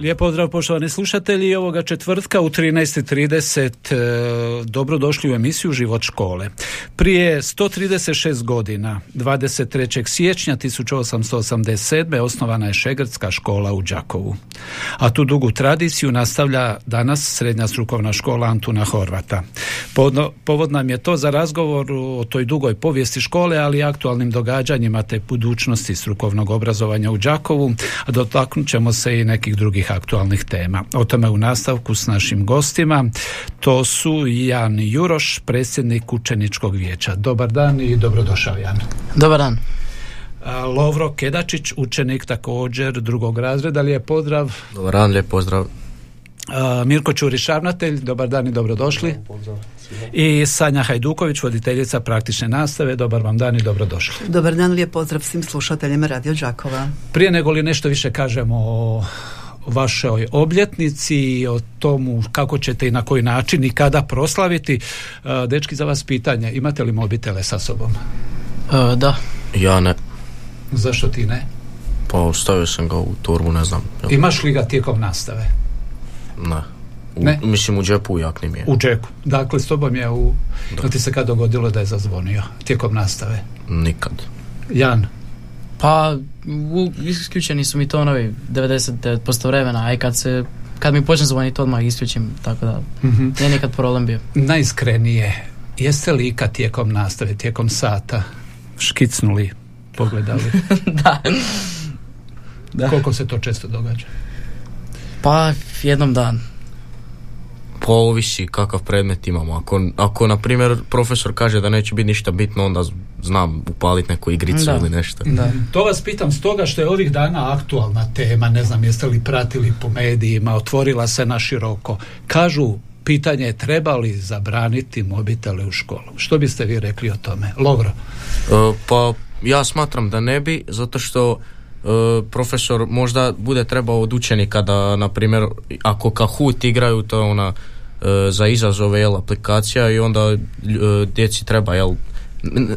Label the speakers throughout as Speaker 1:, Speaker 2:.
Speaker 1: Lijep pozdrav poštovani slušatelji ovoga četvrtka u 13.30 e, dobrodošli u emisiju Život škole. Prije 136 godina, 23. siječnja 1887. osnovana je Šegrtska škola u Đakovu. A tu dugu tradiciju nastavlja danas Srednja strukovna škola Antuna Horvata. Povod nam je to za razgovor o toj dugoj povijesti škole, ali i aktualnim događanjima te budućnosti strukovnog obrazovanja u Đakovu, a dotaknut ćemo se i nekih drugih aktualnih tema. O tome u nastavku s našim gostima. To su Jan Juroš, predsjednik učeničkog vijeća. Dobar dan i dobrodošao Jan.
Speaker 2: Dobar dan.
Speaker 1: Lovro Kedačić, učenik također drugog razreda, lijep pozdrav.
Speaker 3: Dobar dan, lijep pozdrav.
Speaker 1: Mirko Čuriš, ravnatelj, dobar dan i dobrodošli. Pozdrav. I Sanja Hajduković, voditeljica praktične nastave, dobar vam dan i dobrodošli.
Speaker 4: Dobar dan, lijep pozdrav svim slušateljima Radio Đakova.
Speaker 1: Prije nego li nešto više kažemo o vašoj obljetnici i o tomu kako ćete i na koji način i kada proslaviti. E, dečki, za vas pitanje, imate li mobitele sa sobom?
Speaker 2: E, da.
Speaker 3: Ja ne.
Speaker 1: Zašto ti ne?
Speaker 3: Pa ostavio sam ga u turbu, ne znam.
Speaker 1: Imaš li ga tijekom nastave?
Speaker 3: Ne. U, ne? Mislim u džepu u jakni mi je.
Speaker 1: U džepu. Dakle, s tobom je u... Da. ti se kad dogodilo da je zazvonio tijekom nastave?
Speaker 3: Nikad.
Speaker 1: Jan?
Speaker 2: Pa, isključeni su mi tonovi 99% vremena, a i kad se kad mi počne zvoniti odmah isključim, tako da mm nije nikad problem bio.
Speaker 1: Najiskrenije, jeste li ikad tijekom nastave, tijekom sata škicnuli, pogledali?
Speaker 2: da.
Speaker 1: da. Koliko se to često događa?
Speaker 2: Pa, jednom dan.
Speaker 3: Pa ovisi kakav predmet imamo. Ako, ako na primjer profesor kaže da neće biti ništa bitno, onda znam upaliti neku igricu ili nešto.
Speaker 1: Da. To vas pitam stoga što je ovih dana aktualna tema, ne znam jeste li pratili po medijima, otvorila se na široko. Kažu pitanje je treba li zabraniti mobitele u školu. Što biste vi rekli o tome? Lovro?
Speaker 3: E, pa ja smatram da ne bi, zato što e, profesor možda bude trebao od učenika da, na primjer, ako kahut igraju, to je ona za izazove jel, aplikacija i onda e, djeci treba jel,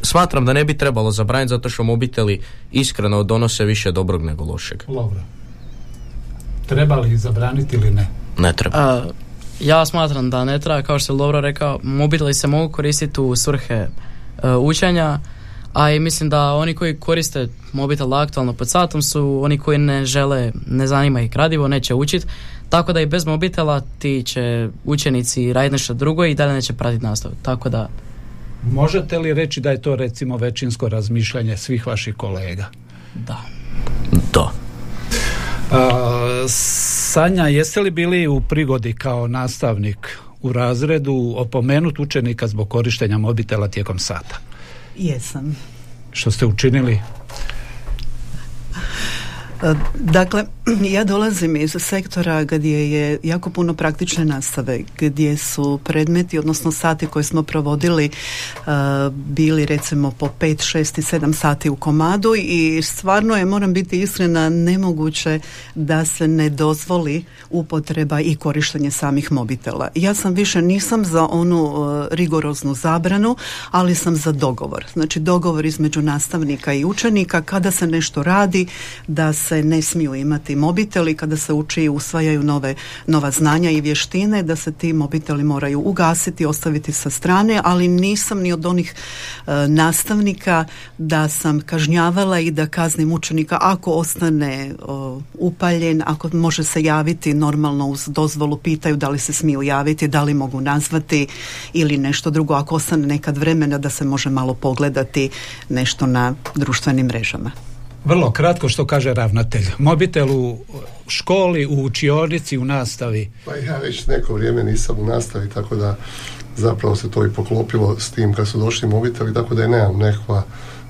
Speaker 3: smatram da ne bi trebalo zabraniti zato što mobiteli iskreno donose više dobrog nego lošeg.
Speaker 1: Dobro. Treba li zabraniti ili ne?
Speaker 3: Ne treba.
Speaker 2: ja smatram da ne treba, kao što je Lovro rekao, mobiteli se mogu koristiti u svrhe uh, učenja, a i mislim da oni koji koriste mobitel aktualno pod satom su oni koji ne žele, ne zanima ih gradivo, neće učiti, tako da i bez mobitela ti će učenici raditi nešto drugo i dalje neće pratiti nastavu. Tako da
Speaker 1: Možete li reći da je to recimo većinsko razmišljanje svih vaših kolega?
Speaker 2: Da.
Speaker 3: Da.
Speaker 1: Sanja, jeste li bili u prigodi kao nastavnik u razredu opomenut učenika zbog korištenja mobitela tijekom sata?
Speaker 4: Jesam.
Speaker 1: Što ste učinili?
Speaker 4: Dakle, ja dolazim iz sektora gdje je jako puno praktične nastave, gdje su predmeti, odnosno sati koje smo provodili uh, bili recimo po 5, 6 i 7 sati u komadu i stvarno je, moram biti iskrena, nemoguće da se ne dozvoli upotreba i korištenje samih mobitela. Ja sam više nisam za onu uh, rigoroznu zabranu, ali sam za dogovor. Znači dogovor između nastavnika i učenika kada se nešto radi da se ne smiju imati mobiteli kada se uči i usvajaju nove, nova znanja i vještine da se ti mobiteli moraju ugasiti, ostaviti sa strane, ali nisam ni od onih e, nastavnika da sam kažnjavala i da kaznim učenika ako ostane upaljen, ako može se javiti normalno uz dozvolu pitaju da li se smiju javiti, da li mogu nazvati ili nešto drugo, ako ostane nekad vremena da se može malo pogledati nešto na društvenim mrežama.
Speaker 1: Vrlo kratko što kaže ravnatelj. Mobitel u školi, u učionici, u nastavi.
Speaker 5: Pa ja već neko vrijeme nisam u nastavi, tako da zapravo se to i poklopilo s tim kad su došli mobiteli, tako da je nemam nekakva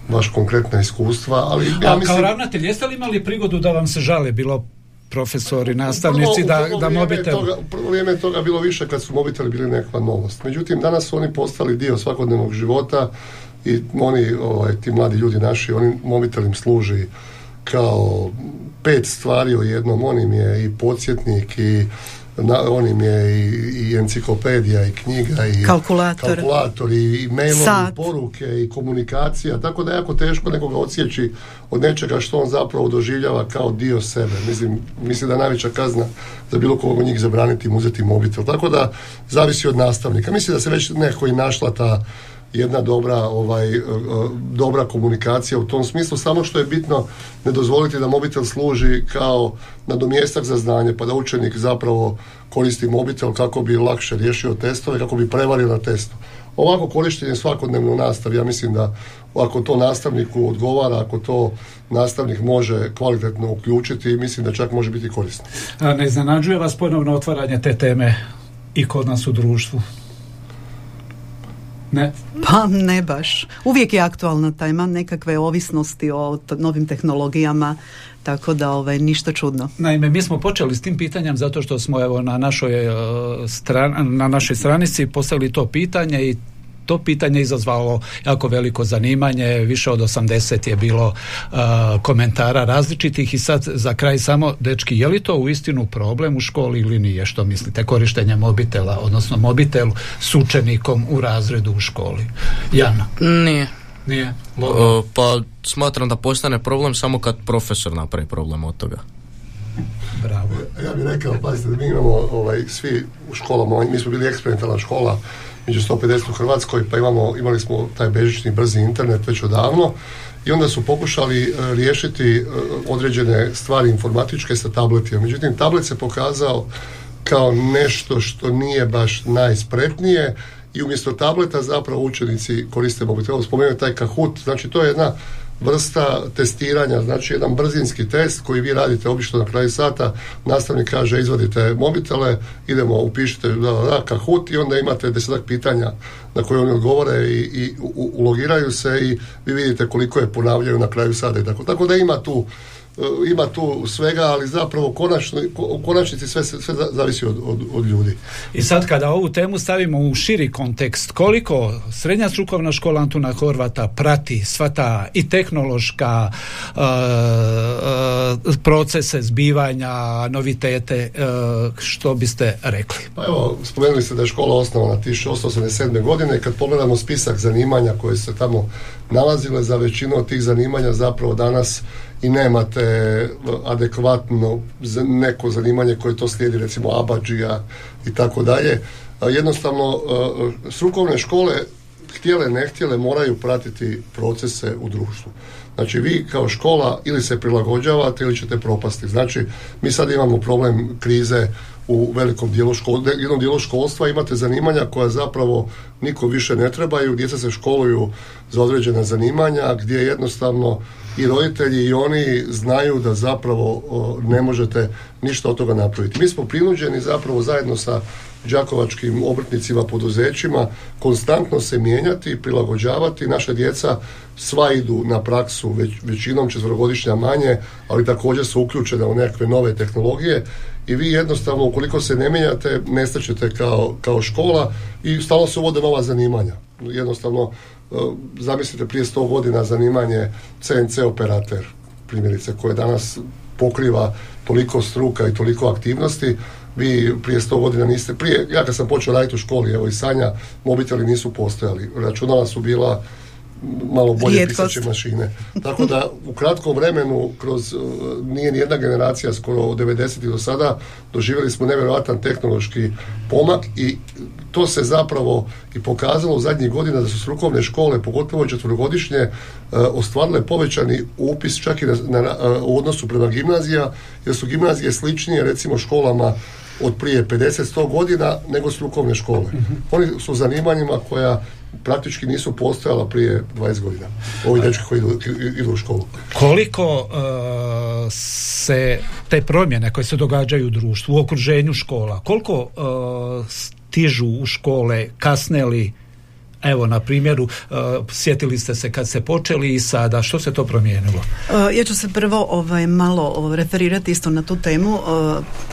Speaker 5: baš konkretna iskustva, ali ja
Speaker 1: A, Kao ravnatelj, jeste li imali prigodu da vam se žale bilo profesori, nastavnici da,
Speaker 5: Prvo-
Speaker 1: da
Speaker 5: prvo vrijeme
Speaker 1: mobitel...
Speaker 5: Toga, prvo vrijeme je toga bilo više kad su mobiteli bili nekakva novost. Međutim, danas su oni postali dio svakodnevnog života i oni, ovaj, ti mladi ljudi naši, oni mobitel im služi kao pet stvari u jednom. On im je i podsjetnik i na, on im je i, i enciklopedija i knjiga i
Speaker 4: Kalkulator.
Speaker 5: kalkulator i, i mailovi, poruke i komunikacija, tako da je jako teško nekoga odsjeći od nečega što on zapravo doživljava kao dio sebe. Mislim, mislim da je najveća kazna za bilo kog od njih zabraniti im uzeti mobitel. Tako da zavisi od nastavnika. Mislim da se već nekako i našla ta jedna dobra ovaj e, e, dobra komunikacija u tom smislu. Samo što je bitno ne dozvoliti da mobitel služi kao nadomjestak za znanje pa da učenik zapravo koristi mobitel kako bi lakše riješio testove kako bi prevario na testu. Ovako korištenje svakodnevno nastavi. Ja mislim da ako to nastavniku odgovara ako to nastavnik može kvalitetno uključiti mislim da čak može biti korisno.
Speaker 1: A ne iznenađuje vas ponovno otvaranje te teme i kod nas u društvu? Ne?
Speaker 4: Pa ne baš. Uvijek je aktualna tema nekakve ovisnosti o t- novim tehnologijama, tako da ovaj, ništa čudno.
Speaker 1: Naime, mi smo počeli s tim pitanjem zato što smo evo na našoj e, stran, na našoj stranici postavili to pitanje i to pitanje je izazvalo jako veliko zanimanje, više od 80 je bilo e, komentara različitih i sad za kraj samo, dečki, je li to uistinu problem u školi ili nije, što mislite, korištenje mobitela, odnosno mobitel s učenikom u razredu u školi? Jana,
Speaker 2: Nije.
Speaker 1: nije?
Speaker 3: E, pa smatram da postane problem samo kad profesor napravi problem od toga.
Speaker 1: Bravo.
Speaker 5: Ja bih rekao, pazite, mi imamo ovaj, svi u školama, mi smo bili eksperimentalna škola među 150 u Hrvatskoj, pa imamo, imali smo taj bežični brzi internet već odavno i onda su pokušali e, riješiti e, određene stvari informatičke sa tabletima. Međutim, tablet se pokazao kao nešto što nije baš najspretnije i umjesto tableta zapravo učenici koriste mobitel. Spomenuo taj Kahoot, znači to je jedna vrsta testiranja, znači jedan brzinski test koji vi radite obično na kraju sata, nastavnik kaže izvadite mobitele, idemo upišite da, da, Kahoot i onda imate desetak pitanja na koje oni odgovore i, i u- ulogiraju se i vi vidite koliko je ponavljaju na kraju sata i tako. Tako da ima tu ima tu svega, ali zapravo konačno, ko- u konačnici sve, sve za- zavisi od, od, od ljudi.
Speaker 1: I sad kada ovu temu stavimo u širi kontekst, koliko srednja strukovna škola Antuna Horvata prati sva ta i tehnološka uh, uh, procese zbivanja, novitete, uh, što biste rekli?
Speaker 5: Pa evo, spomenuli ste da je škola osnovana 1887. godine. Kad pogledamo spisak zanimanja koje se tamo nalazile, za većinu od tih zanimanja zapravo danas i nemate adekvatno za- neko zanimanje koje to slijedi, recimo abađija i tako dalje. A Jednostavno, e, strukovne škole htjele ne htjele moraju pratiti procese u društvu. Znači vi kao škola ili se prilagođavate ili ćete propasti. Znači mi sad imamo problem krize u velikom dijelu škol, de- jednom dijelu školstva imate zanimanja koja zapravo niko više ne trebaju, djeca se školuju za određena zanimanja gdje jednostavno i roditelji i oni znaju da zapravo ne možete ništa od toga napraviti. Mi smo prinuđeni zapravo zajedno sa đakovačkim obrtnicima, poduzećima, konstantno se mijenjati, prilagođavati. Naša djeca sva idu na praksu, već, većinom četvrogodišnja manje, ali također su uključena u nekakve nove tehnologije i vi jednostavno, ukoliko se ne mijenjate, nestaćete kao, kao škola i stalno se uvode nova zanimanja. Jednostavno, zamislite prije 100 godina zanimanje CNC operater, primjerice, koje danas pokriva toliko struka i toliko aktivnosti, vi prije 100 godina niste, prije, ja kad sam počeo raditi u školi, evo i Sanja, mobiteli nisu postojali, računala su bila malo bolje
Speaker 4: Rijetkost.
Speaker 5: pisaće mašine. Tako da u kratkom vremenu, kroz, uh, nije ni jedna generacija skoro od 90. do sada, doživjeli smo nevjerojatan tehnološki pomak i to se zapravo i pokazalo u zadnjih godina da su strukovne škole, pogotovo četvrogodišnje, uh, ostvarile povećani upis čak i na, na- uh, u odnosu prema gimnazija, jer su gimnazije sličnije recimo školama od prije 50-100 godina nego strukovne škole. Oni su zanimanjima koja praktički nisu postojala prije 20 godina. Ovi dečki koji idu, u školu.
Speaker 1: Koliko uh, se te promjene koje se događaju u društvu, u okruženju škola, koliko uh, stižu u škole, kasne li Evo, na primjeru, uh, sjetili ste se kad ste počeli i sada, što se to promijenilo?
Speaker 4: Uh, ja ću se prvo ovaj, malo referirati isto na tu temu. Uh,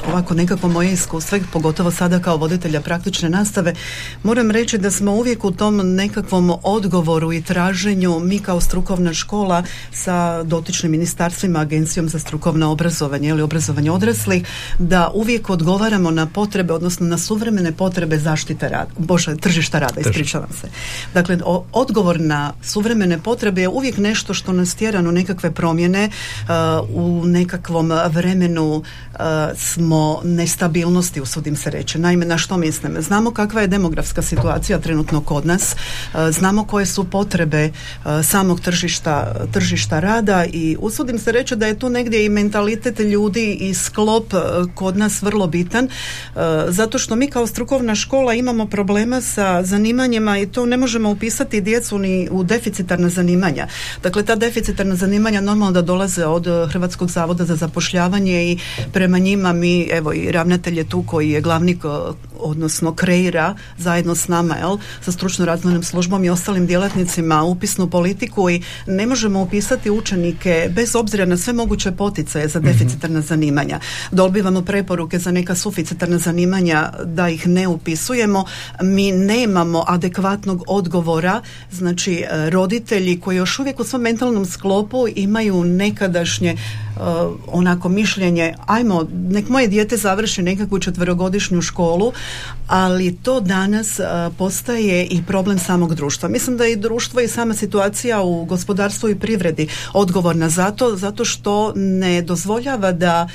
Speaker 4: ovako nekako moje iskustvo, pogotovo sada kao voditelja praktične nastave, moram reći da smo uvijek u tom nekakvom odgovoru i traženju, mi kao strukovna škola sa dotičnim ministarstvima, agencijom za strukovno obrazovanje ili obrazovanje odraslih, da uvijek odgovaramo na potrebe, odnosno na suvremene potrebe zaštite rada, bože, tržišta rada, ispričavam se. Dakle, odgovor na suvremene potrebe je uvijek nešto što nas tjera na nekakve promjene uh, u nekakvom vremenu uh, smo nestabilnosti, usudim se reći. Naime, na što mislim? Znamo kakva je demografska situacija trenutno kod nas, uh, znamo koje su potrebe samog tržišta, tržišta rada i usudim se reći da je tu negdje i mentalitet ljudi i sklop kod nas vrlo bitan, zato što mi kao strukovna škola imamo problema sa zanimanjima i to ne možemo upisati djecu ni u deficitarna zanimanja. Dakle, ta deficitarna zanimanja normalno da dolaze od Hrvatskog zavoda za zapošljavanje i prema njima mi, evo i ravnatelj je tu koji je glavnik, odnosno kreira zajedno s nama, jel, sa stručno razvojnom službom i ostalim djelatnicima upisnu politiku i ne možemo upisati učenike bez obzira na sve moguće poticaje za mhm. deficitarna zanimanja. Dobivamo preporuke za neka suficitarna zanimanja da ih ne upisujemo. Mi nemamo adekvatnog odgovora, znači e, roditelji koji još uvijek u svom mentalnom sklopu imaju nekadašnje e, onako mišljenje, ajmo, nek moje dijete završi nekakvu četverogodišnju školu, ali to danas e, postaje i problem samog društva. Mislim da i društvo i sama situacija u gospodarstvu i privredi odgovorna za to, zato što ne dozvoljava da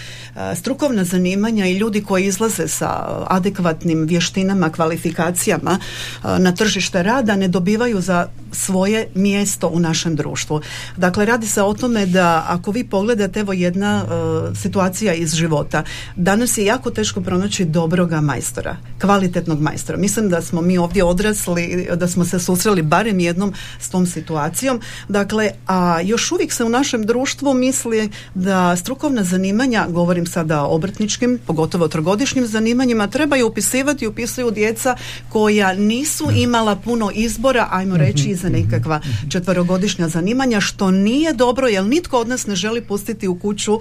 Speaker 4: strukovna zanimanja i ljudi koji izlaze sa adekvatnim vještinama, kvalifikacijama na tržište rada ne dobivaju za svoje mjesto u našem društvu. Dakle, radi se o tome da ako vi pogledate, evo jedna uh, situacija iz života, danas je jako teško pronaći dobroga majstora, kvalitetnog majstora. Mislim da smo mi ovdje odrasli, da smo se susreli barem jednom s tom situacijom. Dakle, a još uvijek se u našem društvu misli da strukovna zanimanja, govorim sada o obrtničkim, pogotovo trogodišnjim zanimanjima, trebaju upisivati, upisuju djeca koja nisu imala puno izbora, ajmo reći, i za nekakva četverogodišnja zanimanja, što nije dobro, jer nitko od nas ne želi pustiti u kuću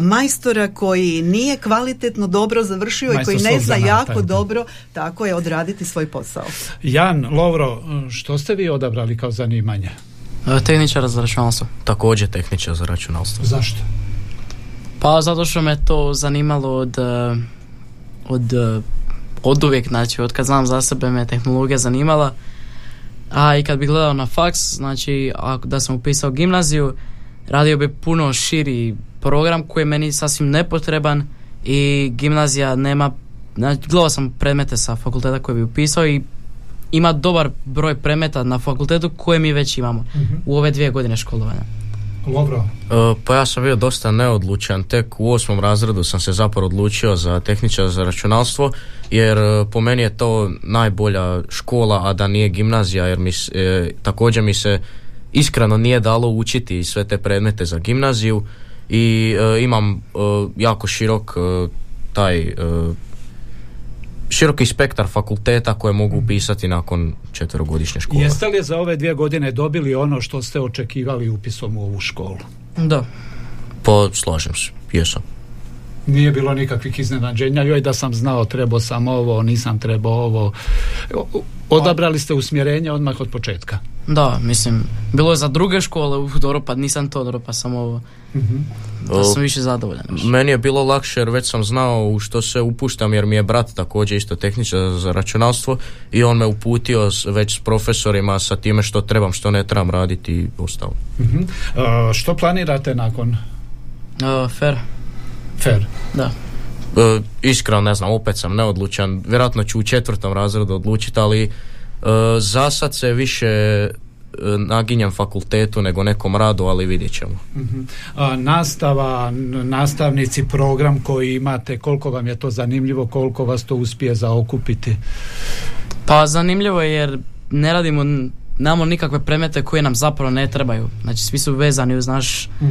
Speaker 4: majstora koji nije kvalitetno dobro završio i koji ne zna jako dobro tako je odraditi svoj posao.
Speaker 1: Jan, Lovro, što ste vi odabrali kao zanimanje?
Speaker 2: E, tehničar za računalstvo.
Speaker 3: Također tehničar za računalstvo.
Speaker 1: Zašto?
Speaker 2: Pa zato što me to zanimalo od, e, od, e, od uvijek, znači od kad znam za sebe me tehnologija zanimala a i kad bi gledao na faks, znači ako da sam upisao gimnaziju, radio bi puno širi program koji je meni sasvim nepotreban i gimnazija nema, znači gledao sam predmete sa fakulteta koje bi upisao i ima dobar broj predmeta na fakultetu koje mi već imamo mhm. u ove dvije godine školovanja.
Speaker 1: Dobro.
Speaker 3: E, pa ja sam bio dosta neodlučan, tek u osmom razredu sam se zapravo odlučio za tehničar za računalstvo, jer e, po meni je to najbolja škola, a da nije gimnazija, jer mi, e, također mi se iskreno nije dalo učiti sve te predmete za gimnaziju i imam jako širok taj široki spektar fakulteta koje mogu upisati nakon četverogodišnje škole.
Speaker 1: Jeste li za ove dvije godine dobili ono što ste očekivali upisom u ovu školu?
Speaker 2: Da.
Speaker 3: Pa slažem se, jesam.
Speaker 1: Nije bilo nikakvih iznenađenja, joj da sam znao trebao sam ovo, nisam trebao ovo. Odabrali ste usmjerenje odmah od početka.
Speaker 2: Da, mislim, bilo je za druge škole, dobro pa nisam to, dobro pa sam ovo. mm Da sam više zadovoljan.
Speaker 3: Meni je bilo lakše jer već sam znao u što se upuštam jer mi je brat također isto tehničar za računalstvo i on me uputio već s profesorima sa time što trebam, što ne trebam raditi i ostalo.
Speaker 1: mm što planirate nakon?
Speaker 2: Uh, fair.
Speaker 1: Fair?
Speaker 2: Da.
Speaker 3: Uh, iskreno ne znam, opet sam neodlučan. Vjerojatno ću u četvrtom razredu odlučiti, ali E, za sad se više e, naginjam fakultetu nego nekom radu, ali vidjet ćemo.
Speaker 1: Mhm. nastava, nastavnici, program koji imate, koliko vam je to zanimljivo, koliko vas to uspije zaokupiti?
Speaker 2: Pa zanimljivo je jer ne radimo, nemamo nikakve predmete koje nam zapravo ne trebaju. Znači svi su vezani uz naš uh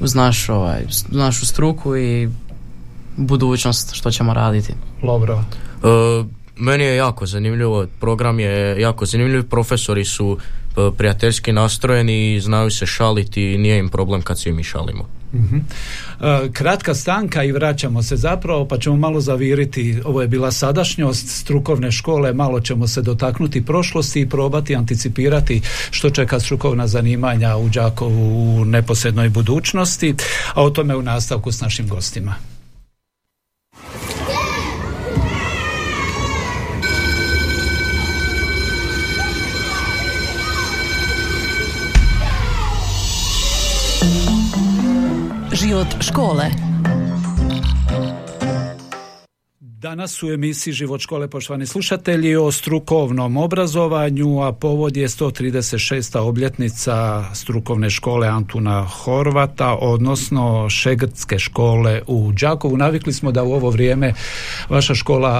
Speaker 2: uz naš, ovaj, našu struku i budućnost što ćemo raditi.
Speaker 1: Dobro.
Speaker 3: Uh, meni je jako zanimljivo, program je jako zanimljiv, profesori su e, prijateljski nastrojeni i znaju se šaliti i nije im problem kad svi mi šalimo.
Speaker 1: E, kratka stanka i vraćamo se zapravo pa ćemo malo zaviriti. Ovo je bila sadašnjost strukovne škole malo ćemo se dotaknuti prošlosti i probati anticipirati što čeka strukovna zanimanja u Đakovu u neposrednoj budućnosti a o tome u nastavku s našim gostima
Speaker 6: Život škole.
Speaker 1: Danas u emisiji Život škole poštovani slušatelji o strukovnom obrazovanju, a povod je 136. obljetnica strukovne škole Antuna Horvata, odnosno Šegrtske škole u Đakovu. Navikli smo da u ovo vrijeme vaša škola,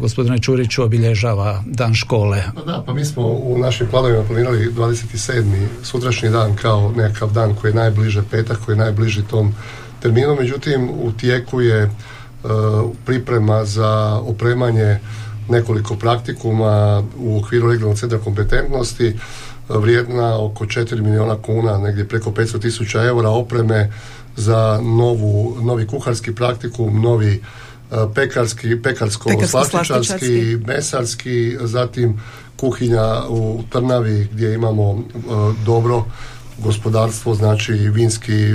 Speaker 1: gospodine Čuriću, obilježava dan škole.
Speaker 5: Pa da, pa mi smo u našim planovima planirali 27. sutrašnji dan kao nekakav dan koji je najbliže petak, koji je najbliži tom terminu, međutim u tijeku je priprema za opremanje nekoliko praktikuma u okviru regionalnog centra kompetentnosti e, vrijedna oko 4 milijuna kuna, negdje preko 500 tisuća eura opreme za novu, novi kuharski praktikum, novi e, pekarski, pekarsko slastičarski, mesarski, zatim kuhinja u Trnavi gdje imamo dobro gospodarstvo, znači vinski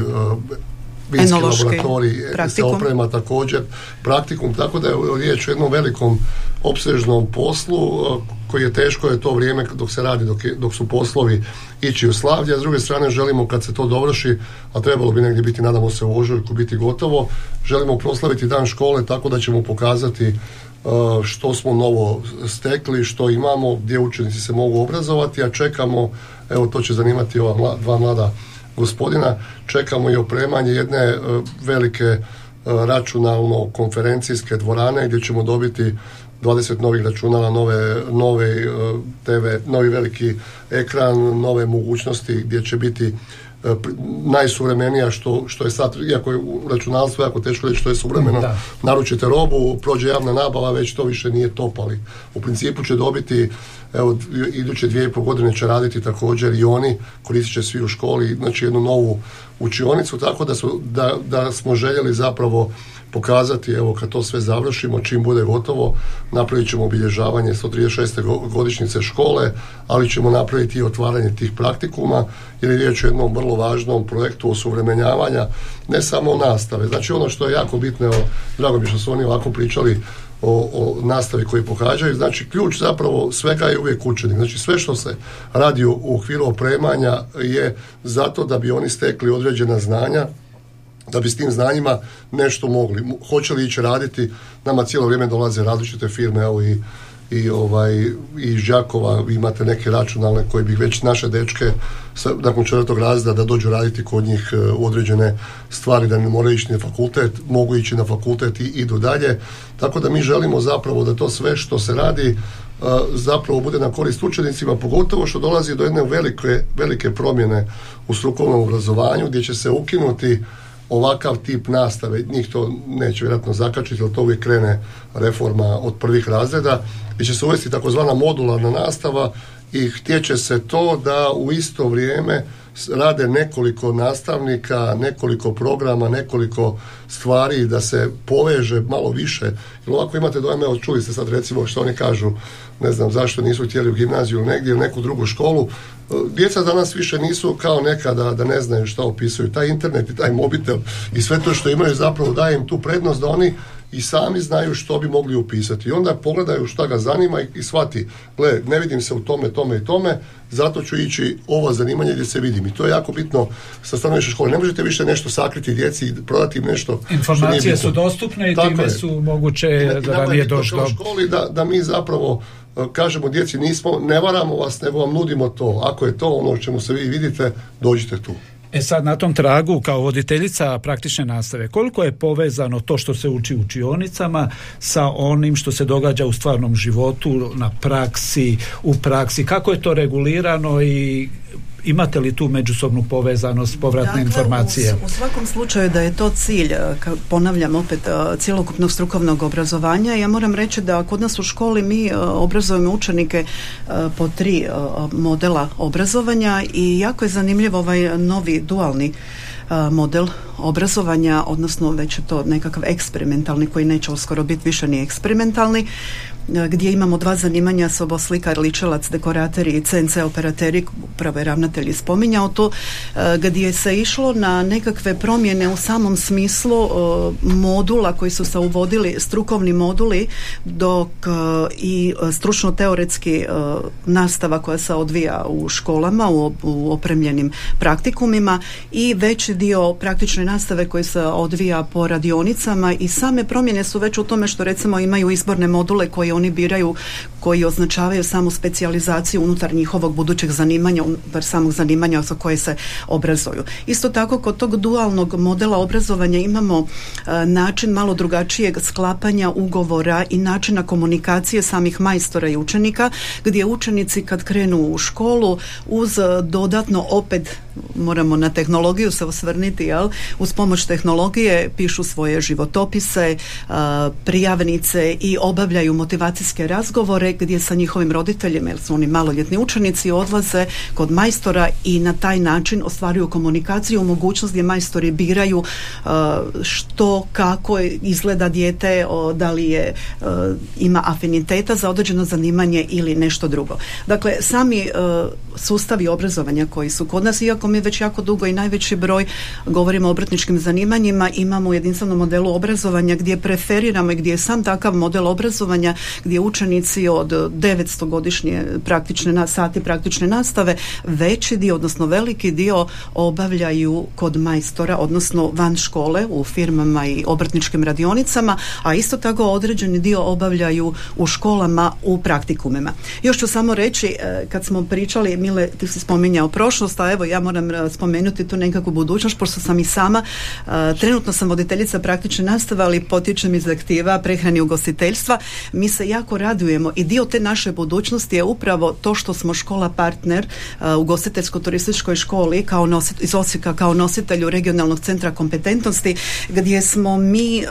Speaker 5: vinski laboratorij se oprema također praktikum, tako da je riječ o jednom velikom opsežnom poslu koji je teško je to vrijeme dok se radi, dok, dok su poslovi ići u slavlje, a s druge strane želimo kad se to dovrši, a trebalo bi negdje biti, nadamo se u ožujku biti gotovo, želimo proslaviti dan škole tako da ćemo pokazati što smo novo stekli, što imamo, gdje učenici se mogu obrazovati, a čekamo, evo to će zanimati ova dva mlada gospodina čekamo i opremanje jedne e, velike e, računalno konferencijske dvorane gdje ćemo dobiti 20 novih računala, nove, nove e, TV, novi veliki ekran, nove mogućnosti gdje će biti najsuvremenija što, što je sad, iako je u računalstvu jako teško reći što je suvremeno, naručite robu, prođe javna nabava, već to više nije top, ali u principu će dobiti evo, iduće dvije i pol godine će raditi također i oni, koristit će svi u školi, znači jednu novu učionicu, tako da, su, da, da smo željeli zapravo pokazati, evo kad to sve završimo, čim bude gotovo, napravit ćemo obilježavanje 136. godišnjice škole, ali ćemo napraviti i otvaranje tih praktikuma, jer je riječ o jednom vrlo važnom projektu osuvremenjavanja, ne samo nastave. Znači ono što je jako bitno, evo, drago mi što su oni ovako pričali o, o nastavi koji pohađaju. Znači, ključ zapravo svega je uvijek učenik. Znači, sve što se radi u okviru opremanja je zato da bi oni stekli određena znanja, da bi s tim znanjima nešto mogli. Hoće li ići raditi, nama cijelo vrijeme dolaze različite firme, evo i i ovaj i Žakova imate neke računalne koji bi već naše dečke sa, nakon četvrtog razreda da dođu raditi kod njih e, u određene stvari da ne moraju ići na fakultet, mogu ići na fakultet i idu dalje. Tako da mi želimo zapravo da to sve što se radi e, zapravo bude na korist učenicima, pogotovo što dolazi do jedne velike, velike promjene u strukovnom obrazovanju gdje će se ukinuti ovakav tip nastave, njih to neće vjerojatno zakačiti, jer to uvijek krene reforma od prvih razreda, gdje će se uvesti takozvana modularna nastava i htjeće se to da u isto vrijeme rade nekoliko nastavnika, nekoliko programa, nekoliko stvari da se poveže malo više. Jer ovako imate dojme, evo čuli ste sad recimo što oni kažu, ne znam zašto nisu htjeli u gimnaziju ili negdje ili neku drugu školu. Djeca danas više nisu kao nekada da ne znaju šta opisuju. Taj internet i taj mobitel i sve to što imaju zapravo daje im tu prednost da oni i sami znaju što bi mogli upisati. I onda pogledaju šta ga zanima i, i shvati, gle, ne vidim se u tome, tome i tome, zato ću ići ovo zanimanje gdje se vidim. I to je jako bitno sa strane škole. Ne možete više nešto sakriti djeci i prodati im nešto
Speaker 1: Informacije su dostupne i time su moguće da nije došlo.
Speaker 5: školi da, da mi zapravo e, kažemo djeci nismo, ne varamo vas, nego vam nudimo to. Ako je to ono o čemu se vi vidite, dođite tu.
Speaker 1: E sad na tom tragu kao voditeljica praktične nastave, koliko je povezano to što se uči u učionicama sa onim što se događa u stvarnom životu, na praksi, u praksi, kako je to regulirano i imate li tu međusobnu povezanost, povratne
Speaker 4: Dakle,
Speaker 1: informacije?
Speaker 4: U, u svakom slučaju da je to cilj, e, ponavljam opet, e, cjelokupnog strukovnog obrazovanja, ja moram reći da kod nas u školi mi e, obrazujemo učenike po tri modela obrazovanja i jako je zanimljiv ovaj novi dualni model obrazovanja, odnosno već je to nekakav eksperimentalni koji neće uskoro biti više ni eksperimentalni, gdje imamo dva zanimanja soboslikar, ličelac, dekorateri i CNC operateri, upravo je ravnatelj spominjao to, e, gdje se išlo na nekakve promjene u samom smislu e, modula koji su se uvodili, strukovni moduli, dok e, i stručno-teoretski nastava koja se odvija u školama, u opremljenim praktikumima i veći dio praktične nastave koji se odvija po radionicama i same promjene su već u tome što recimo imaju izborne module koje oni biraju koji označavaju samu specijalizaciju unutar njihovog budućeg zanimanja, unutar samog zanimanja za koje se obrazuju. Isto tako kod tog dualnog modela obrazovanja imamo e, način malo drugačijeg sklapanja ugovora i načina komunikacije samih majstora i učenika gdje učenici kad krenu u školu uz e, dodatno opet moramo na tehnologiju se osvrniti, jel? Uz pomoć tehnologije pišu svoje životopise, prijavnice i obavljaju motivacijske razgovore gdje sa njihovim roditeljima, jer su oni maloljetni učenici, odlaze kod majstora i na taj način ostvaruju komunikaciju, mogućnost gdje majstori biraju što, kako izgleda dijete, da li je ima afiniteta za određeno zanimanje ili nešto drugo. Dakle, sami sustavi obrazovanja koji su kod nas, iako mi već jako dugo i najveći broj govorimo o obrtničkim zanimanjima, imamo u jedinstvenom modelu obrazovanja gdje preferiramo i gdje je sam takav model obrazovanja gdje učenici od 900 godišnje praktične na, sati praktične nastave veći dio, odnosno veliki dio obavljaju kod majstora, odnosno van škole u firmama i obrtničkim radionicama, a isto tako određeni dio obavljaju u školama u praktikumima. Još ću samo reći, e, kad smo pričali, Mile, ti si spominjao prošlost, a evo ja moram e, spomenuti tu nekakvu budućnost, pošto sam i sama, e, trenutno sam voditeljica praktične nastave, ali potičem iz aktiva prehrani ugostiteljstva. Mi se jako radujemo i dio te naše budućnosti je upravo to što smo škola partner e, ugostiteljsko-turističkoj školi kao nosit, iz Osijeka kao nositelju regionalnog centra kompetentnosti gdje smo mi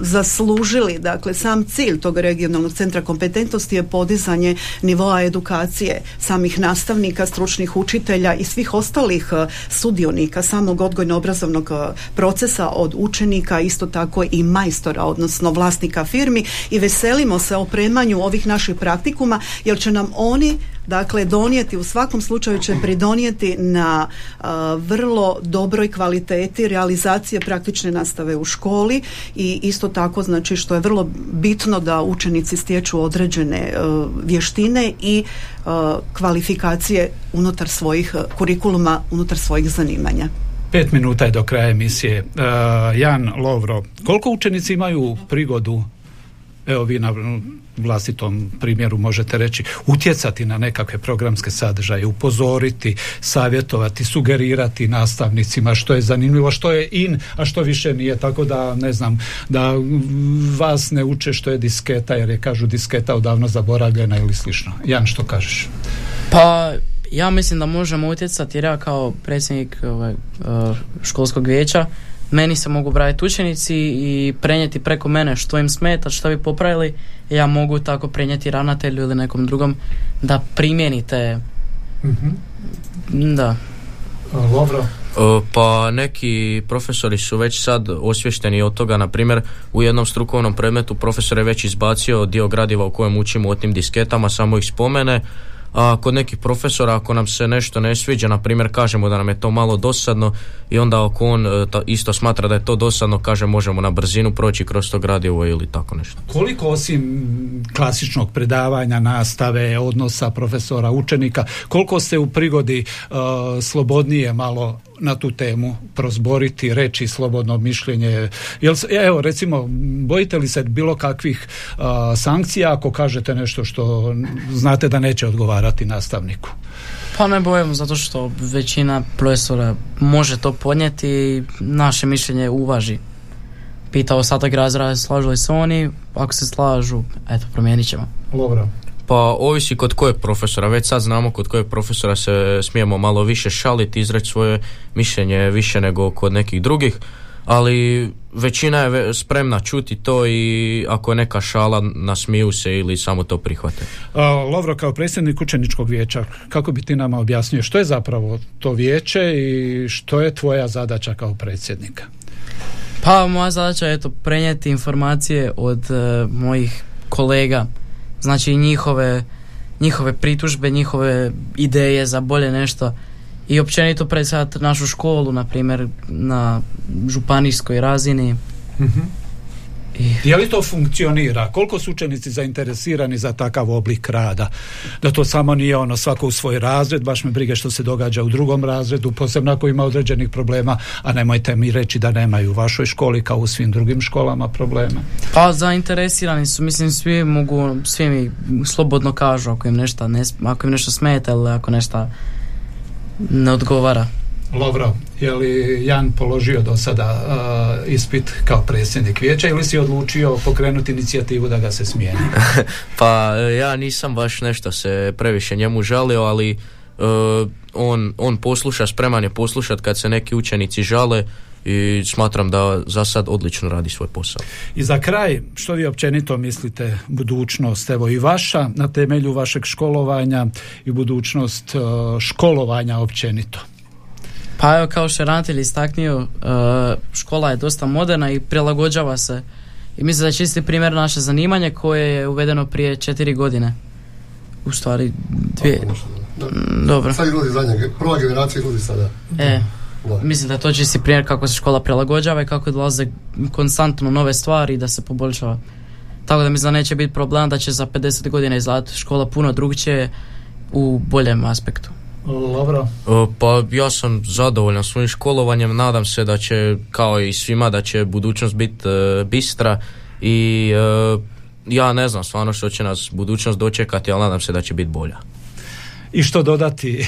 Speaker 4: zaslužili, dakle sam cilj tog regionalnog centra kompetentnosti je podizanje nivoa edukacije samih nastavnika, stručnih učitelja i svih ostalih e, sudionika samog odgojno-obrazovnog e, procesa od učenika, isto tako i majstora, odnosno vlasnika firmi. I veselimo se opremanju ovih naših praktikuma jer će nam oni dakle donijeti u svakom slučaju će pridonijeti na a, vrlo dobroj kvaliteti realizacije praktične nastave u školi i isto tako znači što je vrlo bitno da učenici stječu određene e, vještine i e, kvalifikacije unutar svojih e, kurikuluma unutar svojih zanimanja.
Speaker 1: Pet minuta je do kraja emisije. Jan Lovro, koliko učenici imaju prigodu evo vi na vlastitom primjeru možete reći utjecati na nekakve programske sadržaje, upozoriti, savjetovati, sugerirati nastavnicima što je zanimljivo, što je in, a što više nije, tako da ne znam, da vas ne uče što je disketa, jer je kažu disketa odavno zaboravljena ili slično. Jan, što kažeš?
Speaker 2: Pa ja mislim da možemo utjecati jer ja kao predsjednik ovaj, uh, školskog vijeća meni se mogu braviti učenici i prenijeti preko mene što im smeta, što bi popravili. Ja mogu tako prenijeti ravnatelju ili nekom drugom da primijenite da.
Speaker 1: Lovro?
Speaker 3: E, Pa neki profesori su već sad osvješteni od toga, na primjer u jednom strukovnom predmetu profesor je već izbacio dio gradiva u kojem učimo o tim disketama, samo ih spomene, a kod nekih profesora ako nam se nešto ne sviđa, na primjer kažemo da nam je to malo dosadno i onda ako on e, ta- isto smatra da je to dosadno, kaže možemo na brzinu proći kroz to gradivo ili tako nešto.
Speaker 1: Koliko osim klasičnog predavanja, nastave, odnosa profesora, učenika, koliko ste u prigodi uh, slobodnije malo na tu temu prozboriti, reći slobodno mišljenje? Jel, evo, recimo, bojite li se bilo kakvih uh, sankcija ako kažete nešto što znate da neće odgovarati nastavniku?
Speaker 2: Pa ne bojimo zato što većina profesora može to podnijeti i naše mišljenje uvaži. Pita ostatak razreda slažu li se oni, ako se slažu, eto, promijenit ćemo.
Speaker 1: Lovro.
Speaker 3: Pa ovisi kod kojeg profesora, već sad znamo kod kojeg profesora se smijemo malo više šaliti, izreći svoje mišljenje više nego kod nekih drugih, ali većina je spremna čuti to i ako je neka šala nasmiju se ili samo to prihvate.
Speaker 1: Lovro, kao predsjednik učeničkog vijeća, kako bi ti nama objasnio što je zapravo to vijeće i što je tvoja zadaća kao predsjednika?
Speaker 2: Pa moja zadaća je to prenijeti informacije od e, mojih kolega, znači njihove, njihove pritužbe, njihove ideje za bolje nešto i općenito predstavljati našu školu, na primjer na županijskoj razini.
Speaker 1: mm I... Je li to funkcionira? Koliko su učenici zainteresirani za takav oblik rada? Da to samo nije ono svako u svoj razred, baš me brige što se događa u drugom razredu, posebno ako ima određenih problema, a nemojte mi reći da nemaju u vašoj školi kao u svim drugim školama problema.
Speaker 2: Pa zainteresirani su, mislim svi mogu, svi mi slobodno kažu ako im nešto, ne, ako im nešto smeta ili ako nešto ne odgovara.
Speaker 1: Lovro, je li Jan položio do sada uh, ispit kao predsjednik vijeća ili si odlučio pokrenuti inicijativu da ga se smijeni?
Speaker 3: pa ja nisam baš nešto se previše njemu žalio, ali uh, on, on posluša, spreman je poslušat kad se neki učenici žale i smatram da za sad odlično radi svoj posao.
Speaker 1: I za kraj, što vi općenito mislite budućnost, evo i vaša, na temelju vašeg školovanja i budućnost uh, školovanja općenito?
Speaker 2: Pa evo kao što je ravnatelj istaknio, uh, škola je dosta moderna i prilagođava se. I mislim da je čisti primjer naše zanimanje koje je uvedeno prije četiri godine. U stvari dvije...
Speaker 5: Mm, dobro. Sad izlazi zadnja, prva generacija izlazi sada.
Speaker 2: E, mislim da je to čisti primjer kako se škola prilagođava i kako dolaze konstantno nove stvari i da se poboljšava. Tako da mislim da neće biti problem da će za 50 godina izgledati škola puno drugčije u boljem aspektu.
Speaker 1: Dobro.
Speaker 3: Pa ja sam zadovoljan svojim školovanjem, nadam se da će, kao i svima, da će budućnost biti e, bistra i e, ja ne znam stvarno što će nas budućnost dočekati, ali nadam se da će biti bolja.
Speaker 1: I što dodati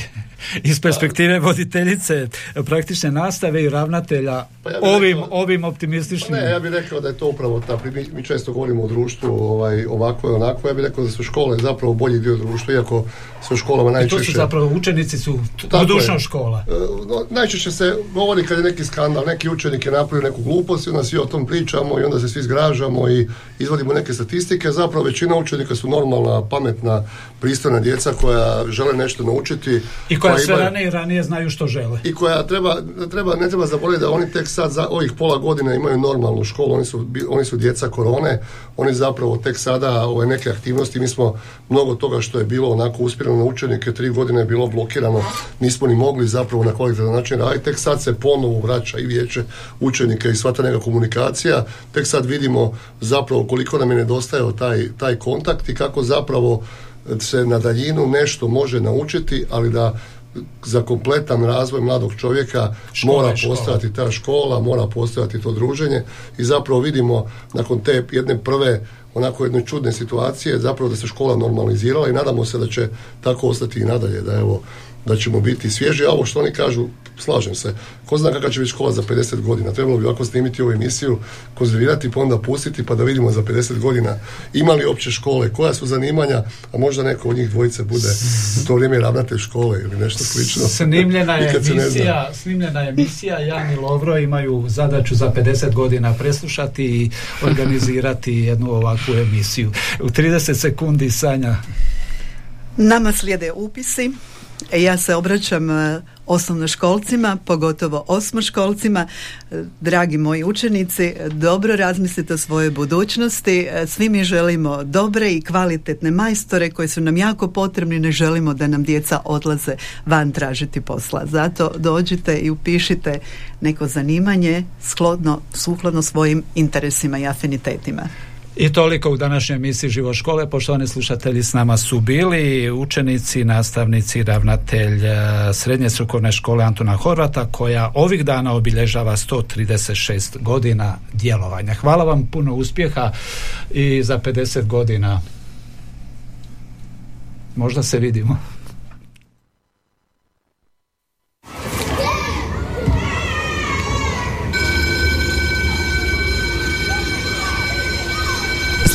Speaker 1: iz perspektive voditeljice praktične nastave i ravnatelja pa ja ovim, rekao, ovim optimističnim...
Speaker 5: Pa ne, ja bih rekao da je to upravo ta, mi, mi često govorimo o društvu ovaj, ovako i onako, ja bih rekao da su škole zapravo bolji dio društva, iako se u školama najčešće... I
Speaker 1: to su zapravo učenici su budućnost škola.
Speaker 5: E, no, najčešće se govori kad je neki skandal, neki učenik je napravio neku glupost i onda svi o tom pričamo i onda se svi zgražamo i izvodimo neke statistike, zapravo većina učenika su normalna, pametna, pristojna djeca koja žele nešto naučiti.
Speaker 1: I koja, sve ranije i ranije znaju što žele.
Speaker 5: I koja treba, treba ne treba zaboraviti da oni tek sad za ovih pola godina imaju normalnu školu, oni su, oni su djeca korone, oni zapravo tek sada ove neke aktivnosti, mi smo mnogo toga što je bilo onako uspjeno na učenike, tri godine je bilo blokirano, nismo ni mogli zapravo na kvalitetan način raditi, tek sad se ponovo vraća i vijeće učenika i sva ta neka komunikacija, tek sad vidimo zapravo koliko nam je nedostajao taj, taj kontakt i kako zapravo se na daljinu nešto može naučiti, ali da za kompletan razvoj mladog čovjeka mora postojati ta škola, mora postojati to druženje i zapravo vidimo nakon te jedne prve onako jedne čudne situacije zapravo da se škola normalizirala i nadamo se da će tako ostati i nadalje da evo da ćemo biti svježi, a ovo što oni kažu, slažem se. Ko zna kakva će biti škola za 50 godina. Trebalo bi ovako snimiti ovu emisiju, konzervirati pa onda pustiti pa da vidimo za 50 godina imali opće škole, koja su zanimanja, a možda neko od njih dvojice bude u to vrijeme ravnatelj škole ili nešto slično.
Speaker 1: Snimljena je emisija, snimljena je emisija, Jan i Lovro imaju zadaću za 50 godina preslušati i organizirati jednu ovakvu emisiju. U 30 sekundi Sanja.
Speaker 4: Nama slijede upisi ja se obraćam e, osnovnoškolcima, pogotovo osmoškolcima. E, dragi moji učenici, dobro razmislite o svojoj budućnosti. Svi mi želimo dobre i kvalitetne majstore koji su nam jako potrebni. Ne želimo da nam djeca odlaze van tražiti posla. Zato dođite i upišite neko zanimanje sklodno, sukladno svojim interesima i afinitetima.
Speaker 1: I toliko u današnjoj emisiji Živo škole. Poštovani slušatelji s nama su bili učenici, nastavnici, ravnatelj e, Srednje strukovne škole Antona Horvata koja ovih dana obilježava 136 godina djelovanja. Hvala vam puno uspjeha i za 50 godina možda se vidimo.